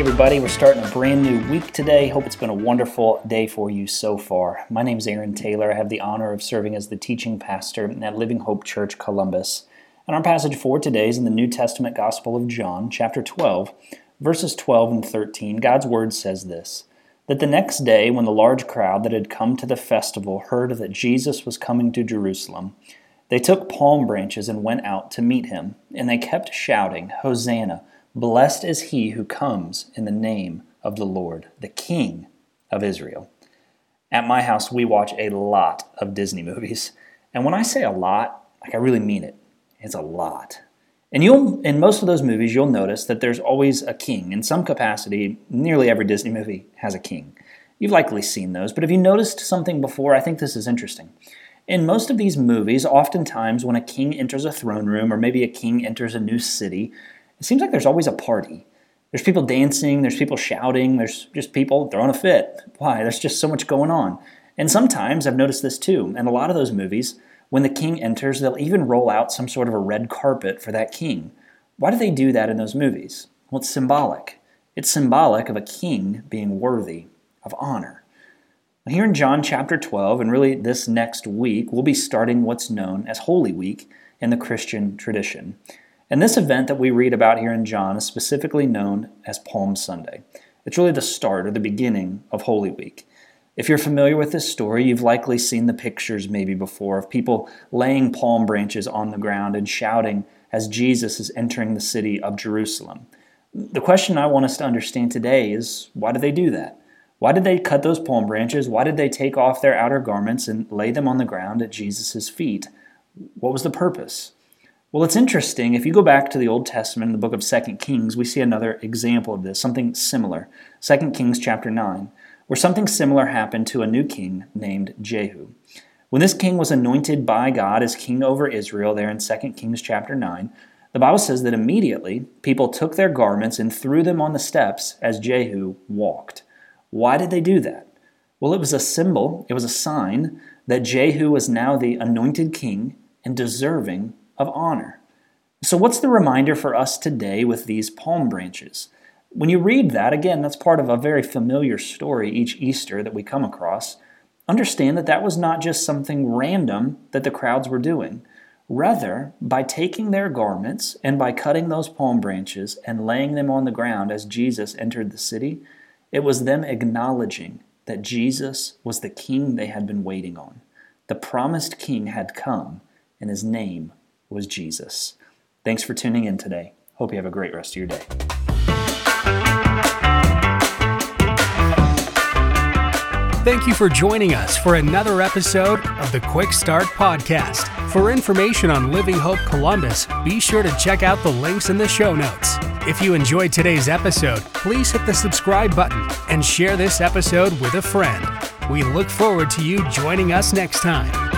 Everybody, we're starting a brand new week today. Hope it's been a wonderful day for you so far. My name is Aaron Taylor. I have the honor of serving as the teaching pastor at Living Hope Church Columbus. And our passage for today is in the New Testament Gospel of John, chapter 12, verses 12 and 13. God's word says this That the next day, when the large crowd that had come to the festival heard that Jesus was coming to Jerusalem, they took palm branches and went out to meet him, and they kept shouting, Hosanna! Blessed is he who comes in the name of the Lord, the King of Israel. At my house, we watch a lot of Disney movies. And when I say a lot, like I really mean it. It's a lot. And you'll in most of those movies, you'll notice that there's always a king. In some capacity, nearly every Disney movie has a king. You've likely seen those, but have you noticed something before? I think this is interesting. In most of these movies, oftentimes when a king enters a throne room or maybe a king enters a new city, it seems like there's always a party. There's people dancing, there's people shouting, there's just people throwing a fit. Why? There's just so much going on. And sometimes I've noticed this too. In a lot of those movies, when the king enters, they'll even roll out some sort of a red carpet for that king. Why do they do that in those movies? Well, it's symbolic. It's symbolic of a king being worthy of honor. Here in John chapter 12, and really this next week, we'll be starting what's known as Holy Week in the Christian tradition. And this event that we read about here in John is specifically known as Palm Sunday. It's really the start or the beginning of Holy Week. If you're familiar with this story, you've likely seen the pictures maybe before of people laying palm branches on the ground and shouting as Jesus is entering the city of Jerusalem. The question I want us to understand today is why did they do that? Why did they cut those palm branches? Why did they take off their outer garments and lay them on the ground at Jesus' feet? What was the purpose? Well, it's interesting. If you go back to the Old Testament the book of 2 Kings, we see another example of this, something similar. 2 Kings chapter 9, where something similar happened to a new king named Jehu. When this king was anointed by God as king over Israel, there in 2 Kings chapter 9, the Bible says that immediately people took their garments and threw them on the steps as Jehu walked. Why did they do that? Well, it was a symbol, it was a sign that Jehu was now the anointed king and deserving of honor. So, what's the reminder for us today with these palm branches? When you read that, again, that's part of a very familiar story each Easter that we come across. Understand that that was not just something random that the crowds were doing. Rather, by taking their garments and by cutting those palm branches and laying them on the ground as Jesus entered the city, it was them acknowledging that Jesus was the king they had been waiting on. The promised king had come, and his name was Jesus. Thanks for tuning in today. Hope you have a great rest of your day. Thank you for joining us for another episode of the Quick Start Podcast. For information on Living Hope Columbus, be sure to check out the links in the show notes. If you enjoyed today's episode, please hit the subscribe button and share this episode with a friend. We look forward to you joining us next time.